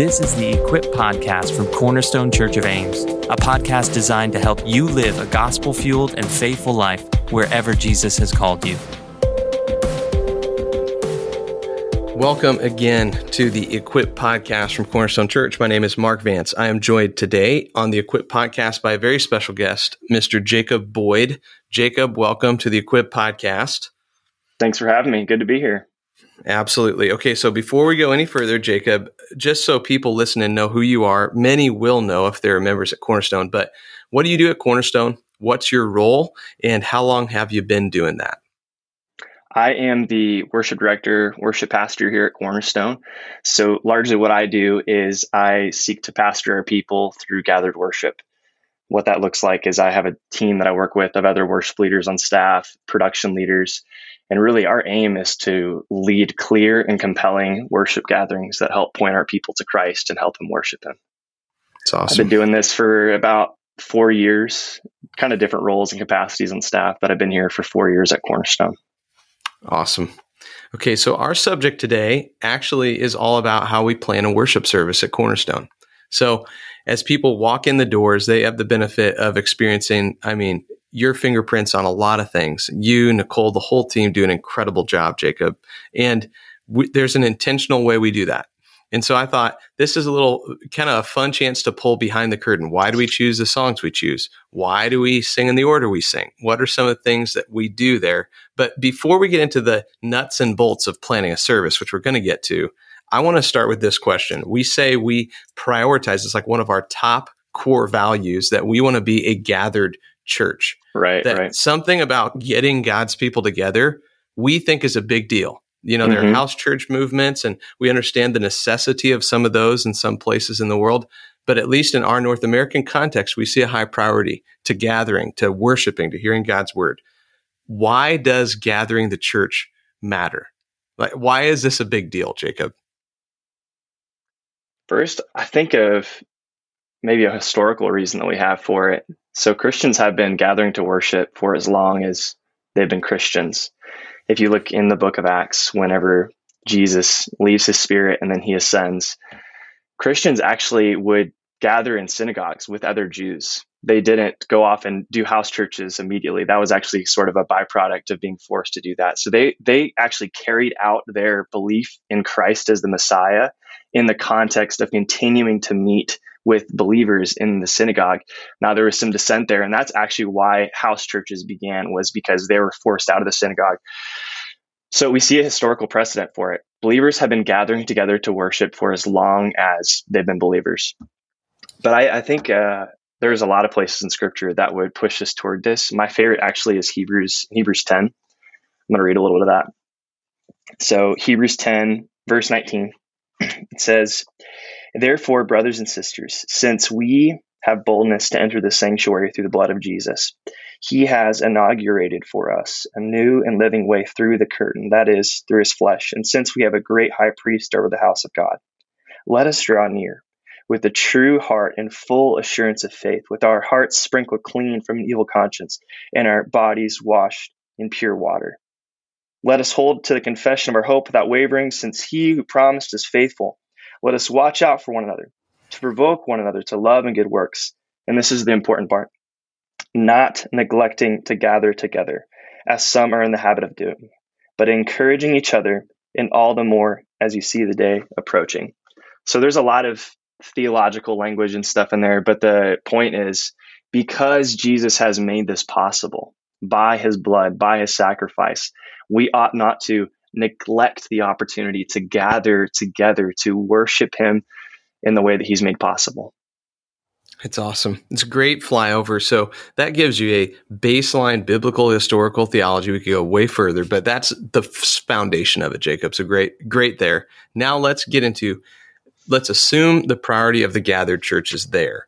This is the Equip Podcast from Cornerstone Church of Ames, a podcast designed to help you live a gospel fueled and faithful life wherever Jesus has called you. Welcome again to the Equip Podcast from Cornerstone Church. My name is Mark Vance. I am joined today on the Equip Podcast by a very special guest, Mr. Jacob Boyd. Jacob, welcome to the Equip Podcast. Thanks for having me. Good to be here. Absolutely. Okay, so before we go any further, Jacob, just so people listen and know who you are, many will know if they're members at Cornerstone, but what do you do at Cornerstone? What's your role and how long have you been doing that? I am the worship director, worship pastor here at Cornerstone. So, largely what I do is I seek to pastor our people through gathered worship. What that looks like is I have a team that I work with of other worship leaders on staff, production leaders, and really, our aim is to lead clear and compelling worship gatherings that help point our people to Christ and help them worship Him. It's awesome. I've been doing this for about four years, kind of different roles and capacities on staff, but I've been here for four years at Cornerstone. Awesome. Okay, so our subject today actually is all about how we plan a worship service at Cornerstone. So, as people walk in the doors, they have the benefit of experiencing, I mean, your fingerprints on a lot of things. You, Nicole, the whole team do an incredible job, Jacob. And we, there's an intentional way we do that. And so I thought this is a little kind of a fun chance to pull behind the curtain. Why do we choose the songs we choose? Why do we sing in the order we sing? What are some of the things that we do there? But before we get into the nuts and bolts of planning a service, which we're going to get to, I want to start with this question. We say we prioritize, it's like one of our top core values that we want to be a gathered church. Right. That right. something about getting God's people together, we think is a big deal. You know, there mm-hmm. are house church movements, and we understand the necessity of some of those in some places in the world. But at least in our North American context, we see a high priority to gathering, to worshiping, to hearing God's word. Why does gathering the church matter? Like, why is this a big deal, Jacob? First, I think of maybe a historical reason that we have for it. So Christians have been gathering to worship for as long as they've been Christians. If you look in the book of Acts, whenever Jesus leaves his spirit and then he ascends, Christians actually would gather in synagogues with other Jews. They didn't go off and do house churches immediately. That was actually sort of a byproduct of being forced to do that. So they they actually carried out their belief in Christ as the Messiah in the context of continuing to meet with believers in the synagogue. Now there was some dissent there, and that's actually why house churches began was because they were forced out of the synagogue. So we see a historical precedent for it. Believers have been gathering together to worship for as long as they've been believers. But I, I think uh, there's a lot of places in Scripture that would push us toward this. My favorite actually is Hebrews Hebrews 10. I'm going to read a little bit of that. So Hebrews 10, verse 19, it says, Therefore, brothers and sisters, since we have boldness to enter the sanctuary through the blood of Jesus, he has inaugurated for us a new and living way through the curtain, that is, through his flesh. And since we have a great high priest over the house of God, let us draw near with a true heart and full assurance of faith, with our hearts sprinkled clean from an evil conscience and our bodies washed in pure water. Let us hold to the confession of our hope without wavering, since he who promised is faithful. Let us watch out for one another, to provoke one another to love and good works. And this is the important part not neglecting to gather together, as some are in the habit of doing, but encouraging each other, and all the more as you see the day approaching. So there's a lot of theological language and stuff in there, but the point is because Jesus has made this possible by his blood, by his sacrifice, we ought not to neglect the opportunity to gather together to worship Him in the way that He's made possible. It's awesome. It's a great flyover. So that gives you a baseline biblical historical theology. We could go way further, but that's the foundation of it, Jacob. So great, great there. Now let's get into, let's assume the priority of the gathered church is there.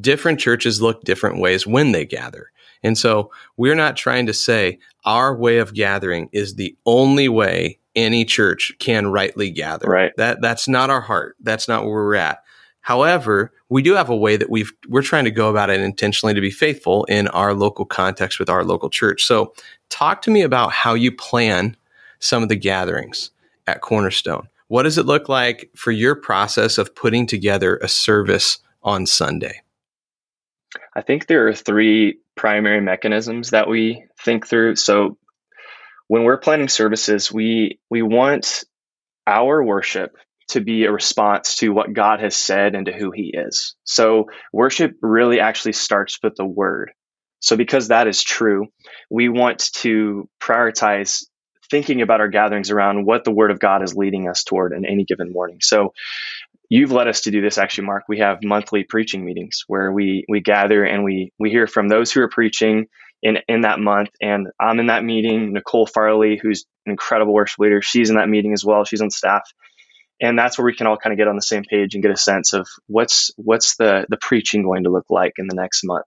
Different churches look different ways when they gather. And so we're not trying to say our way of gathering is the only way any church can rightly gather. Right. That that's not our heart. That's not where we're at. However, we do have a way that we've we're trying to go about it intentionally to be faithful in our local context with our local church. So, talk to me about how you plan some of the gatherings at Cornerstone. What does it look like for your process of putting together a service on Sunday? I think there are three primary mechanisms that we think through. So when we're planning services, we we want our worship to be a response to what God has said and to who he is. So worship really actually starts with the word. So because that is true, we want to prioritize thinking about our gatherings around what the word of God is leading us toward in any given morning. So you've led us to do this actually mark. We have monthly preaching meetings where we we gather and we we hear from those who are preaching in in that month. And i'm in that meeting. Nicole farley who's an incredible worship leader she's in that meeting as well. She's on staff. And that's where we can all kind of get on the same page and get a sense of what's what's the the preaching going to look like in the next month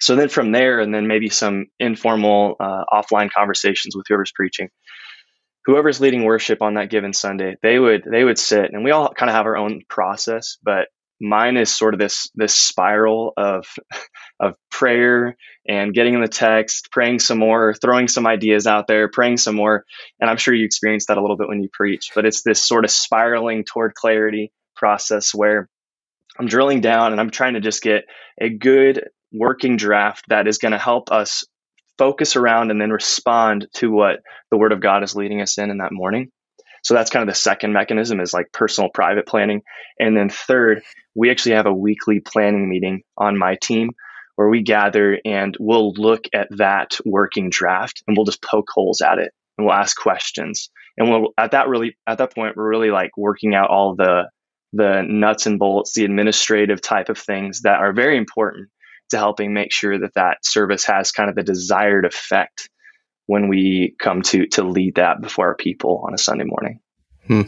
so then from there and then maybe some informal uh, offline conversations with whoever's preaching whoever's leading worship on that given Sunday, they would they would sit, and we all kind of have our own process, but mine is sort of this this spiral of of prayer and getting in the text, praying some more, throwing some ideas out there, praying some more, and I'm sure you experience that a little bit when you preach. But it's this sort of spiraling toward clarity process where I'm drilling down and I'm trying to just get a good working draft that is going to help us focus around and then respond to what the word of God is leading us in in that morning. So that's kind of the second mechanism is like personal private planning. And then third, we actually have a weekly planning meeting on my team where we gather and we'll look at that working draft and we'll just poke holes at it and we'll ask questions. And we'll at that really at that point we're really like working out all the the nuts and bolts, the administrative type of things that are very important to helping make sure that that service has kind of the desired effect when we come to to lead that before our people on a Sunday morning. Hmm.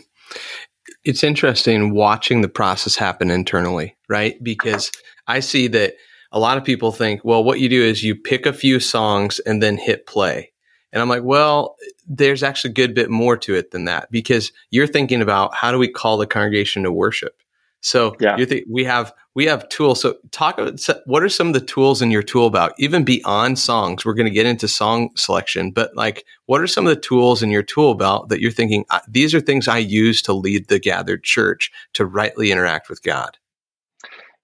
It's interesting watching the process happen internally, right? Because I see that a lot of people think, well, what you do is you pick a few songs and then hit play. And I'm like, well, there's actually a good bit more to it than that because you're thinking about how do we call the congregation to worship? So yeah. you think we have we have tools. So talk about what are some of the tools in your tool belt, even beyond songs. We're going to get into song selection, but like, what are some of the tools in your tool belt that you're thinking these are things I use to lead the gathered church to rightly interact with God?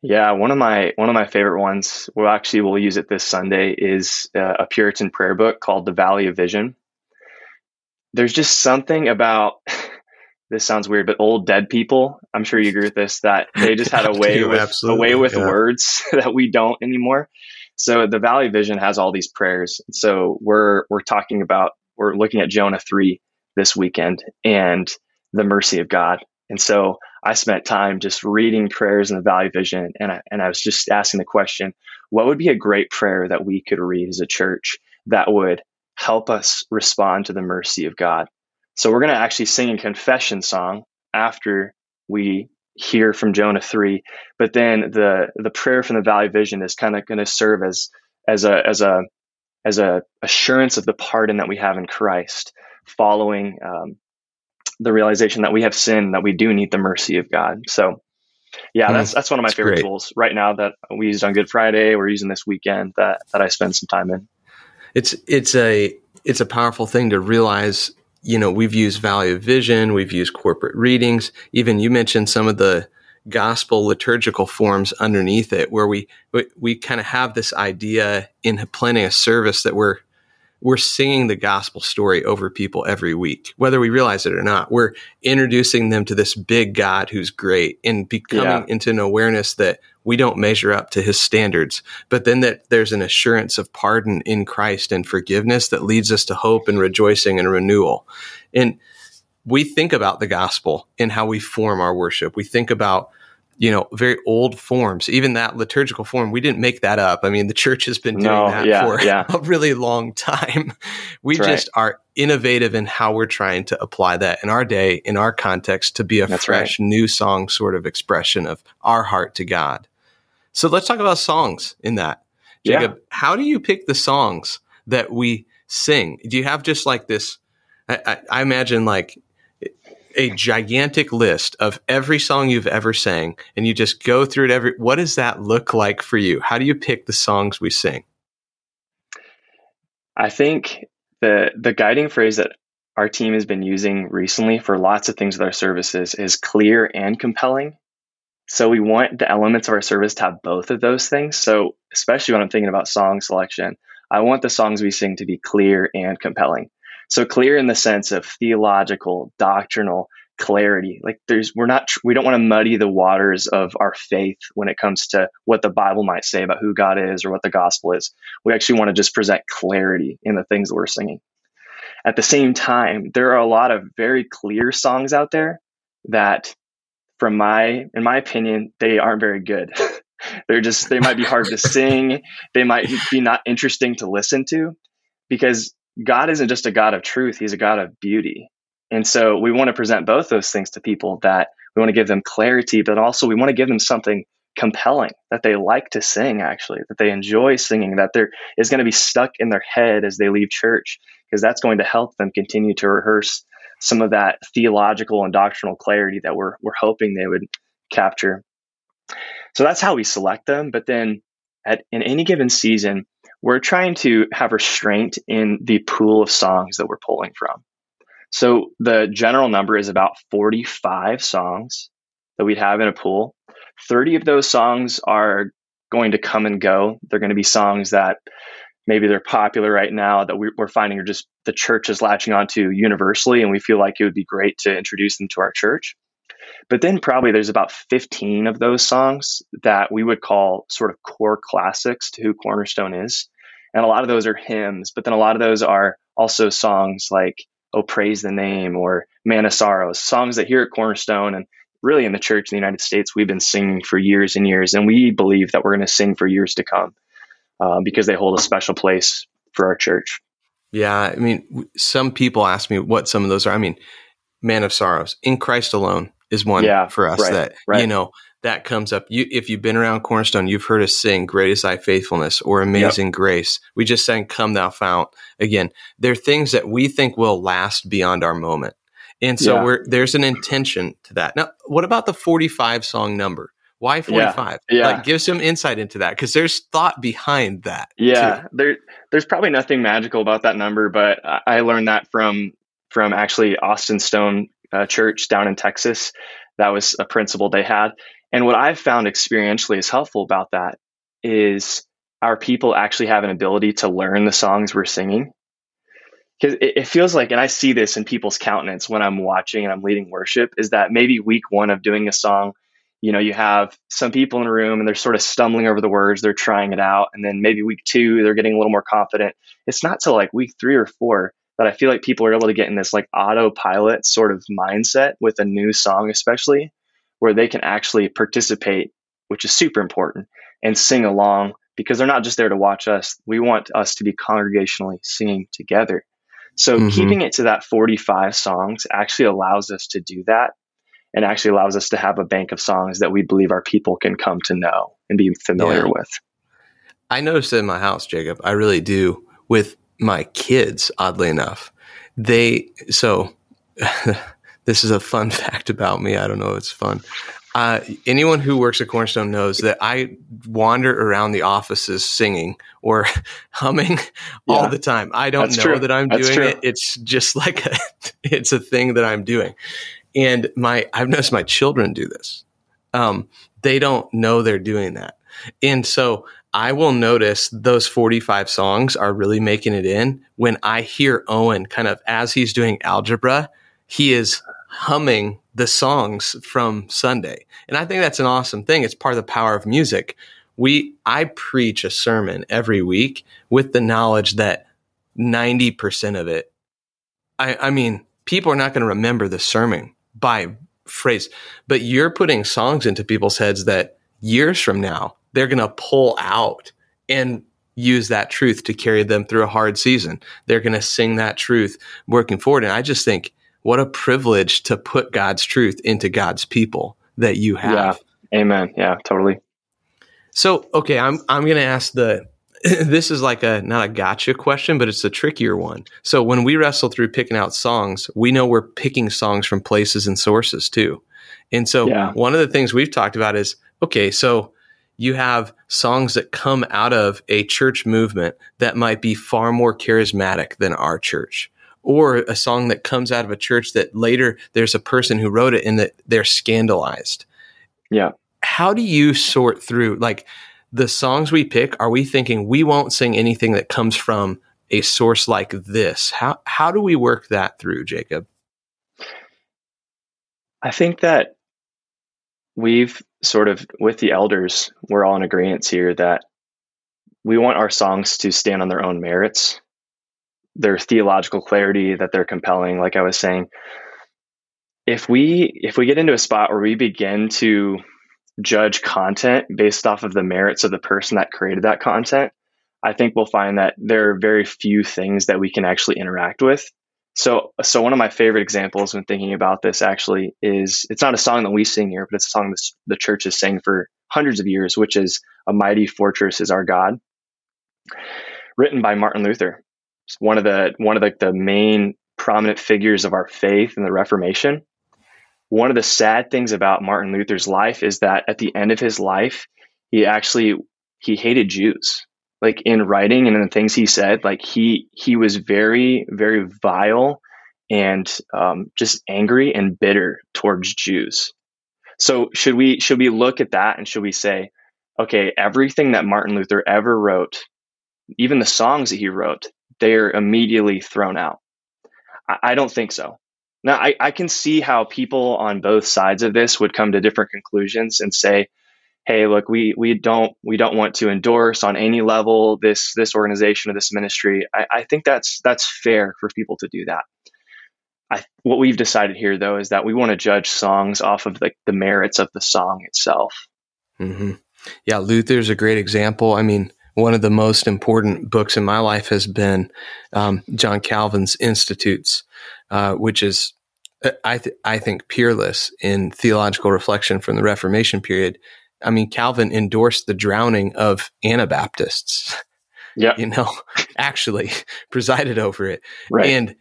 Yeah, one of my one of my favorite ones. Well, actually, we'll use it this Sunday. Is uh, a Puritan prayer book called The Valley of Vision. There's just something about this sounds weird, but old dead people, I'm sure you agree with this, that they just had a way with a way with yeah. words that we don't anymore. So the Valley Vision has all these prayers. So we're we're talking about we're looking at Jonah three this weekend and the mercy of God. And so I spent time just reading prayers in the Valley Vision, and I, and I was just asking the question, what would be a great prayer that we could read as a church that would help us respond to the mercy of God? So we're going to actually sing a confession song after we hear from Jonah 3, but then the the prayer from the Valley Vision is kind of going to serve as as a as a as a assurance of the pardon that we have in Christ, following um, the realization that we have sinned, that we do need the mercy of God. So, yeah, mm, that's that's one of my favorite great. tools right now that we used on Good Friday. We're using this weekend that that I spend some time in. It's it's a it's a powerful thing to realize you know, we've used Valley of Vision, we've used corporate readings. Even you mentioned some of the gospel liturgical forms underneath it, where we we, we kind of have this idea in planning a service that we're we're singing the gospel story over people every week, whether we realize it or not. We're introducing them to this big God who's great and becoming yeah. into an awareness that we don't measure up to his standards, but then that there's an assurance of pardon in Christ and forgiveness that leads us to hope and rejoicing and renewal. And we think about the gospel in how we form our worship. We think about you know, very old forms. Even that liturgical form, we didn't make that up. I mean, the church has been doing no, that yeah, for yeah. a really long time. We That's just right. are innovative in how we're trying to apply that in our day, in our context, to be a That's fresh, right. new song sort of expression of our heart to God. So let's talk about songs in that. Jacob, yeah. how do you pick the songs that we sing? Do you have just like this? I, I, I imagine like a gigantic list of every song you've ever sang and you just go through it every what does that look like for you how do you pick the songs we sing i think the the guiding phrase that our team has been using recently for lots of things with our services is clear and compelling. So we want the elements of our service to have both of those things. So especially when I'm thinking about song selection, I want the songs we sing to be clear and compelling. So clear in the sense of theological, doctrinal clarity. Like there's we're not we don't want to muddy the waters of our faith when it comes to what the Bible might say about who God is or what the gospel is. We actually want to just present clarity in the things that we're singing. At the same time, there are a lot of very clear songs out there that from my in my opinion, they aren't very good. They're just they might be hard to sing, they might be not interesting to listen to because God isn't just a God of truth, he's a God of beauty. And so we want to present both those things to people that we want to give them clarity, but also we want to give them something compelling that they like to sing, actually, that they enjoy singing, that there is going to be stuck in their head as they leave church, because that's going to help them continue to rehearse some of that theological and doctrinal clarity that we're, we're hoping they would capture. So that's how we select them. But then at in any given season, we're trying to have restraint in the pool of songs that we're pulling from. So the general number is about 45 songs that we'd have in a pool. 30 of those songs are going to come and go. They're going to be songs that maybe they're popular right now that we're finding are just the church is latching onto universally, and we feel like it would be great to introduce them to our church. But then probably there's about 15 of those songs that we would call sort of core classics to who Cornerstone is. And a lot of those are hymns, but then a lot of those are also songs like Oh Praise the Name or Man of Sorrows, songs that here at Cornerstone and really in the church in the United States, we've been singing for years and years. And we believe that we're going to sing for years to come uh, because they hold a special place for our church. Yeah. I mean, some people ask me what some of those are. I mean, Man of Sorrows, In Christ Alone is one yeah, for us right, that, right. you know, that comes up. You, if you've been around Cornerstone, you've heard us sing "Great Is Thy Faithfulness" or "Amazing yep. Grace." We just sang "Come Thou Fount." Again, they're things that we think will last beyond our moment, and so yeah. we're there's an intention to that. Now, what about the 45 song number? Why 45? Yeah. yeah. Like give some insight into that because there's thought behind that. Yeah. Too. There there's probably nothing magical about that number, but I learned that from from actually Austin Stone uh, Church down in Texas. That was a principle they had. And what I've found experientially is helpful about that is our people actually have an ability to learn the songs we're singing. Because it, it feels like, and I see this in people's countenance when I'm watching and I'm leading worship, is that maybe week one of doing a song, you know, you have some people in a room and they're sort of stumbling over the words, they're trying it out. And then maybe week two, they're getting a little more confident. It's not till like week three or four that I feel like people are able to get in this like autopilot sort of mindset with a new song, especially where they can actually participate, which is super important, and sing along because they're not just there to watch us. We want us to be congregationally singing together. So mm-hmm. keeping it to that 45 songs actually allows us to do that and actually allows us to have a bank of songs that we believe our people can come to know and be familiar yeah. with. I noticed in my house, Jacob, I really do with my kids, oddly enough. They, so this is a fun fact about me. I don't know. It's fun. Uh, anyone who works at Cornerstone knows that I wander around the offices singing or humming yeah. all the time. I don't That's know true. that I'm That's doing true. it. It's just like a, it's a thing that I'm doing. And my, I've noticed my children do this. Um, they don't know they're doing that. And so I will notice those 45 songs are really making it in when I hear Owen kind of as he's doing algebra, he is humming the songs from Sunday. And I think that's an awesome thing. It's part of the power of music. We I preach a sermon every week with the knowledge that 90% of it I, I mean, people are not going to remember the sermon by phrase, but you're putting songs into people's heads that years from now they're going to pull out and use that truth to carry them through a hard season. They're going to sing that truth working forward. And I just think what a privilege to put God's truth into God's people that you have. Yeah. Amen. Yeah, totally. So, okay, I'm I'm going to ask the this is like a not a gotcha question, but it's a trickier one. So when we wrestle through picking out songs, we know we're picking songs from places and sources too. And so yeah. one of the things we've talked about is okay, so you have songs that come out of a church movement that might be far more charismatic than our church or a song that comes out of a church that later there's a person who wrote it and that they're scandalized. Yeah. How do you sort through like the songs we pick? Are we thinking we won't sing anything that comes from a source like this? How how do we work that through, Jacob? I think that we've sort of with the elders, we're all in agreement here that we want our songs to stand on their own merits, their theological clarity, that they're compelling, like I was saying. If we if we get into a spot where we begin to judge content based off of the merits of the person that created that content, I think we'll find that there are very few things that we can actually interact with. So, so one of my favorite examples when thinking about this actually is it's not a song that we sing here, but it's a song that the church has sang for hundreds of years, which is "A Mighty Fortress Is Our God," written by Martin Luther. It's one of the one of the, the main prominent figures of our faith in the Reformation. One of the sad things about Martin Luther's life is that at the end of his life, he actually he hated Jews. Like in writing and in the things he said like he he was very very vile and um, just angry and bitter towards jews. So should we should we look at that and should we say okay everything that martin luther ever wrote even the songs that he wrote they're immediately thrown out? I, I don't think so now I, I can see how people on both sides of this would come to different conclusions and say hey look we we don't we don't want to endorse on any level this this organization or this ministry. I, I think that's that's fair for people to do that. I, what we've decided here though is that we want to judge songs off of the, the merits of the song itself. Mm-hmm. yeah luther's a great example. I mean one of the most important books in my life has been um, john calvin's institutes uh, which is uh, I, th- I think peerless in theological reflection from the reformation period I mean, Calvin endorsed the drowning of Anabaptists. Yeah. You know, actually presided over it. Right. And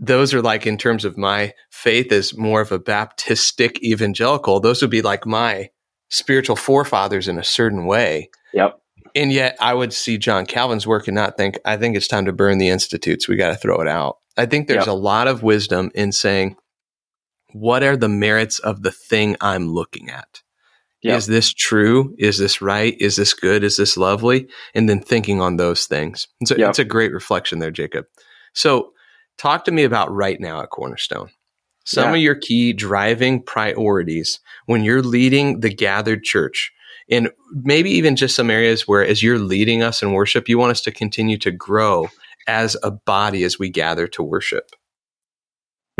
those are like, in terms of my faith as more of a Baptistic evangelical, those would be like my spiritual forefathers in a certain way. Yep. And yet I would see John Calvin's work and not think, I think it's time to burn the institutes. We got to throw it out. I think there's yep. a lot of wisdom in saying, what are the merits of the thing I'm looking at? Yep. Is this true? Is this right? Is this good? Is this lovely? And then thinking on those things. And so yep. it's a great reflection there, Jacob. So talk to me about right now at Cornerstone. Some yeah. of your key driving priorities when you're leading the gathered church and maybe even just some areas where as you're leading us in worship, you want us to continue to grow as a body as we gather to worship.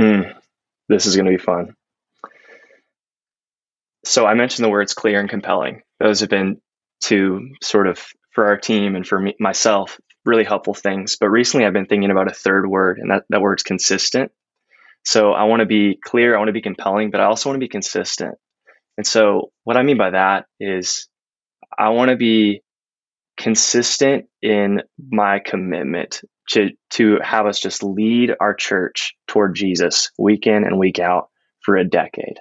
Mm, this is going to be fun. So I mentioned the words clear and compelling. Those have been two sort of for our team and for me, myself really helpful things. But recently I've been thinking about a third word, and that, that word's consistent. So I want to be clear, I want to be compelling, but I also want to be consistent. And so what I mean by that is I want to be consistent in my commitment to to have us just lead our church toward Jesus week in and week out for a decade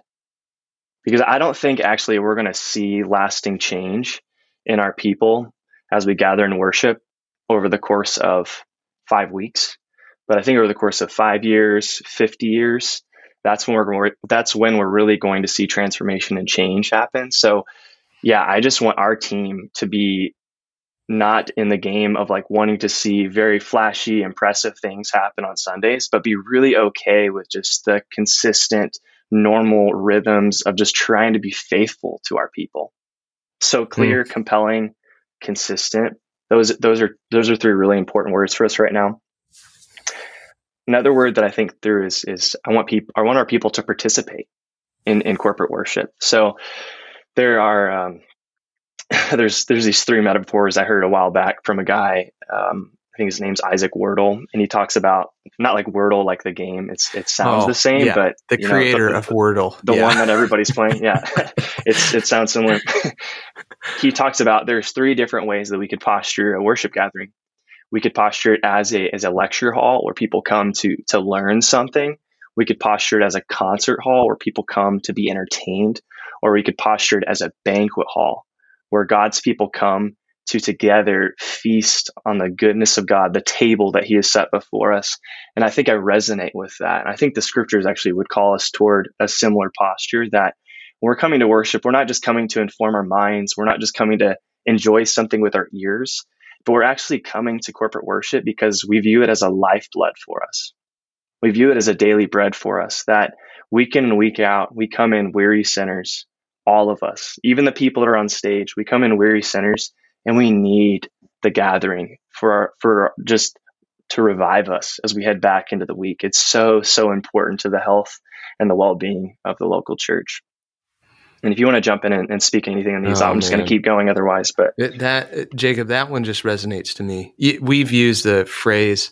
because I don't think actually we're going to see lasting change in our people as we gather and worship over the course of five weeks. But I think over the course of five years, 50 years, that's when we're that's when we're really going to see transformation and change happen. So yeah, I just want our team to be not in the game of like wanting to see very flashy, impressive things happen on Sundays, but be really okay with just the consistent normal rhythms of just trying to be faithful to our people. So clear, mm. compelling, consistent. Those those are those are three really important words for us right now. Another word that I think through is is I want people I want our people to participate in in corporate worship. So there are um, there's there's these three metaphors I heard a while back from a guy um, I think his name's Isaac Wardell, and he talks about not like Wordle like the game. It's it sounds oh, the same, yeah. but the creator know, the, of Wordle, the yeah. one that everybody's playing. Yeah, it's it sounds similar. he talks about there's three different ways that we could posture a worship gathering. We could posture it as a as a lecture hall where people come to to learn something. We could posture it as a concert hall where people come to be entertained, or we could posture it as a banquet hall where God's people come to together feast on the goodness of God, the table that He has set before us. And I think I resonate with that. And I think the scriptures actually would call us toward a similar posture that when we're coming to worship, we're not just coming to inform our minds, we're not just coming to enjoy something with our ears, but we're actually coming to corporate worship because we view it as a lifeblood for us. We view it as a daily bread for us that week in and week out, we come in weary sinners, all of us, even the people that are on stage, we come in weary sinners and we need the gathering for our, for just to revive us as we head back into the week. It's so, so important to the health and the well being of the local church. And if you want to jump in and, and speak anything on these, oh, I'm just going to keep going otherwise. But that Jacob, that one just resonates to me. We've used the phrase.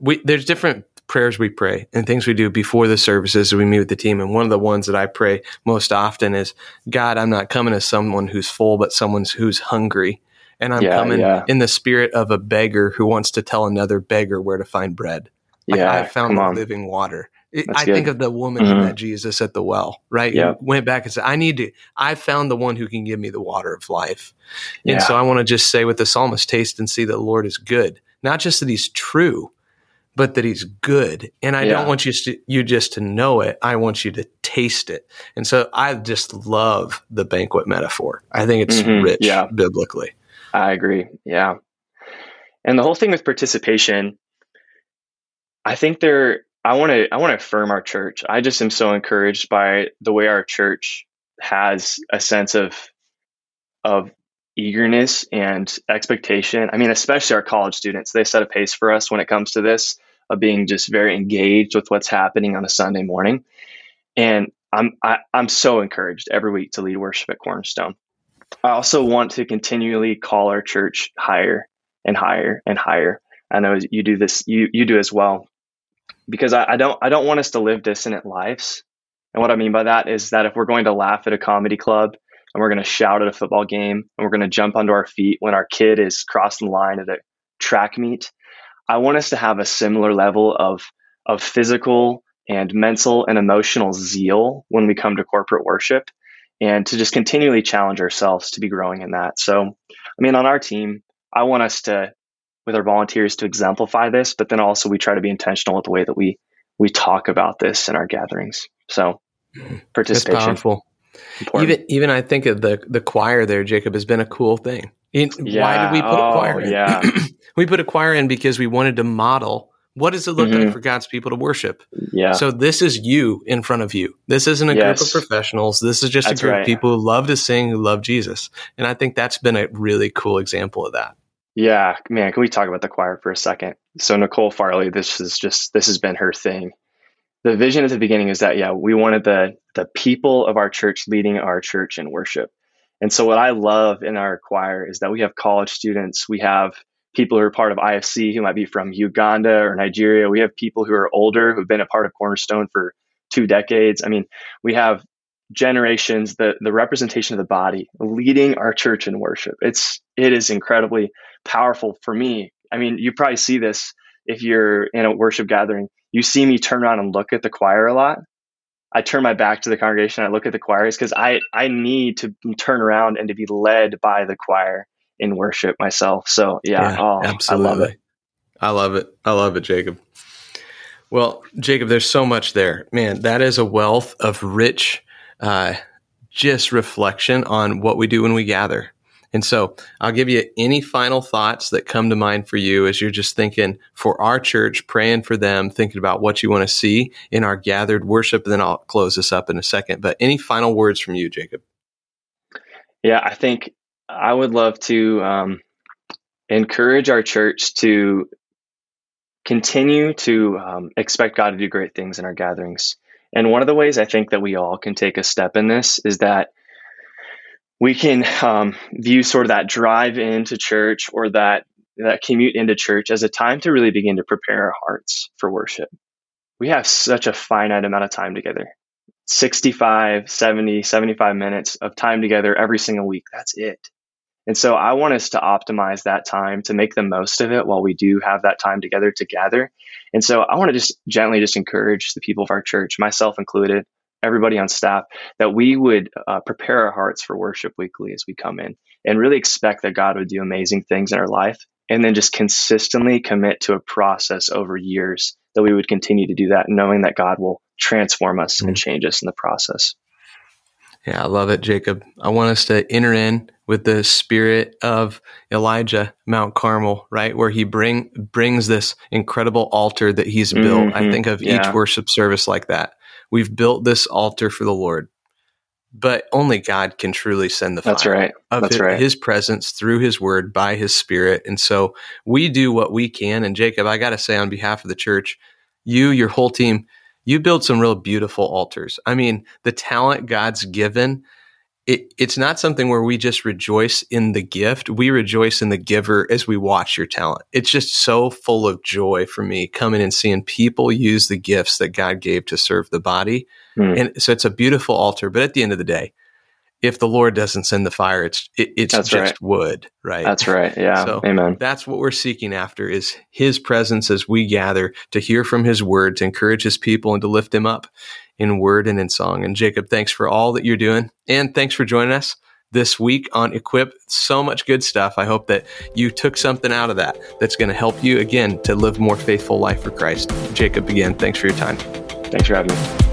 We, there's different prayers we pray and things we do before the services we meet with the team. And one of the ones that I pray most often is, God, I'm not coming as someone who's full, but someone who's hungry. And I'm yeah, coming yeah. in the spirit of a beggar who wants to tell another beggar where to find bread. Like yeah, I found the living water. I good. think of the woman mm-hmm. who met Jesus at the well, right? Went back and said, I need to, I found the one who can give me the water of life. And yeah. so I want to just say with the psalmist, taste and see that the Lord is good. Not just that he's true, but that he's good. And I yeah. don't want you to, you just to know it. I want you to taste it. And so I just love the banquet metaphor. I think it's mm-hmm. rich yeah. biblically. I agree. Yeah. And the whole thing with participation, I think there I want to I want to affirm our church. I just am so encouraged by the way our church has a sense of of eagerness and expectation. I mean, especially our college students, they set a pace for us when it comes to this of being just very engaged with what's happening on a Sunday morning. And I'm I, am i am so encouraged every week to lead worship at Cornerstone. I also want to continually call our church higher and higher and higher. I know you do this, you you do as well because I, I don't I don't want us to live dissonant lives. And what I mean by that is that if we're going to laugh at a comedy club and we're going to shout at a football game and we're going to jump onto our feet when our kid is crossing the line at a track meet, I want us to have a similar level of of physical and mental and emotional zeal when we come to corporate worship and to just continually challenge ourselves to be growing in that. So, I mean, on our team, I want us to with our volunteers to exemplify this, but then also we try to be intentional with the way that we we talk about this in our gatherings. So participation. That's powerful. Important. Even even I think of the the choir there, Jacob, has been a cool thing. yeah. Why did we put oh, a choir in? Yeah. we put a choir in because we wanted to model what does it look mm-hmm. like for God's people to worship? Yeah. So this is you in front of you. This isn't a yes. group of professionals. This is just that's a group right. of people who love to sing, who love Jesus. And I think that's been a really cool example of that. Yeah, man, can we talk about the choir for a second? So Nicole Farley, this is just this has been her thing. The vision at the beginning is that yeah, we wanted the the people of our church leading our church in worship. And so what I love in our choir is that we have college students, we have people who are part of IFC who might be from Uganda or Nigeria. We have people who are older who've been a part of Cornerstone for two decades. I mean, we have generations, the the representation of the body leading our church in worship. It's it is incredibly powerful for me. I mean, you probably see this if you're in a worship gathering. You see me turn around and look at the choir a lot. I turn my back to the congregation. I look at the choirs because I I need to turn around and to be led by the choir in worship myself. So yeah, yeah oh, absolutely. I love it. I love it. I love it, Jacob. Well, Jacob, there's so much there, man. That is a wealth of rich, uh, just reflection on what we do when we gather. And so I'll give you any final thoughts that come to mind for you as you're just thinking for our church, praying for them, thinking about what you want to see in our gathered worship. And then I'll close this up in a second. But any final words from you, Jacob? Yeah, I think I would love to um, encourage our church to continue to um, expect God to do great things in our gatherings. And one of the ways I think that we all can take a step in this is that we can um, view sort of that drive into church or that that commute into church as a time to really begin to prepare our hearts for worship. We have such a finite amount of time together 65, 70, 75 minutes of time together every single week. That's it. And so I want us to optimize that time to make the most of it while we do have that time together to gather. And so I want to just gently just encourage the people of our church, myself included, everybody on staff, that we would uh, prepare our hearts for worship weekly as we come in and really expect that God would do amazing things in our life. And then just consistently commit to a process over years that we would continue to do that, knowing that God will transform us mm-hmm. and change us in the process. Yeah, I love it, Jacob. I want us to enter in with the spirit of Elijah, Mount Carmel, right, where he bring brings this incredible altar that he's built. Mm-hmm. I think of yeah. each worship service like that. We've built this altar for the Lord, but only God can truly send the That's right. Of That's his, right. His presence through His Word by His Spirit, and so we do what we can. And Jacob, I got to say, on behalf of the church, you, your whole team you build some real beautiful altars. I mean, the talent God's given, it, it's not something where we just rejoice in the gift. We rejoice in the giver as we watch your talent. It's just so full of joy for me coming and seeing people use the gifts that God gave to serve the body. Mm. And so it's a beautiful altar. But at the end of the day, if the Lord doesn't send the fire, it's it, it's that's just right. wood, right? That's right. Yeah. So Amen. That's what we're seeking after is His presence as we gather to hear from His word, to encourage His people, and to lift Him up in word and in song. And Jacob, thanks for all that you're doing, and thanks for joining us this week on Equip. So much good stuff. I hope that you took something out of that that's going to help you again to live more faithful life for Christ. Jacob, again, thanks for your time. Thanks for having me.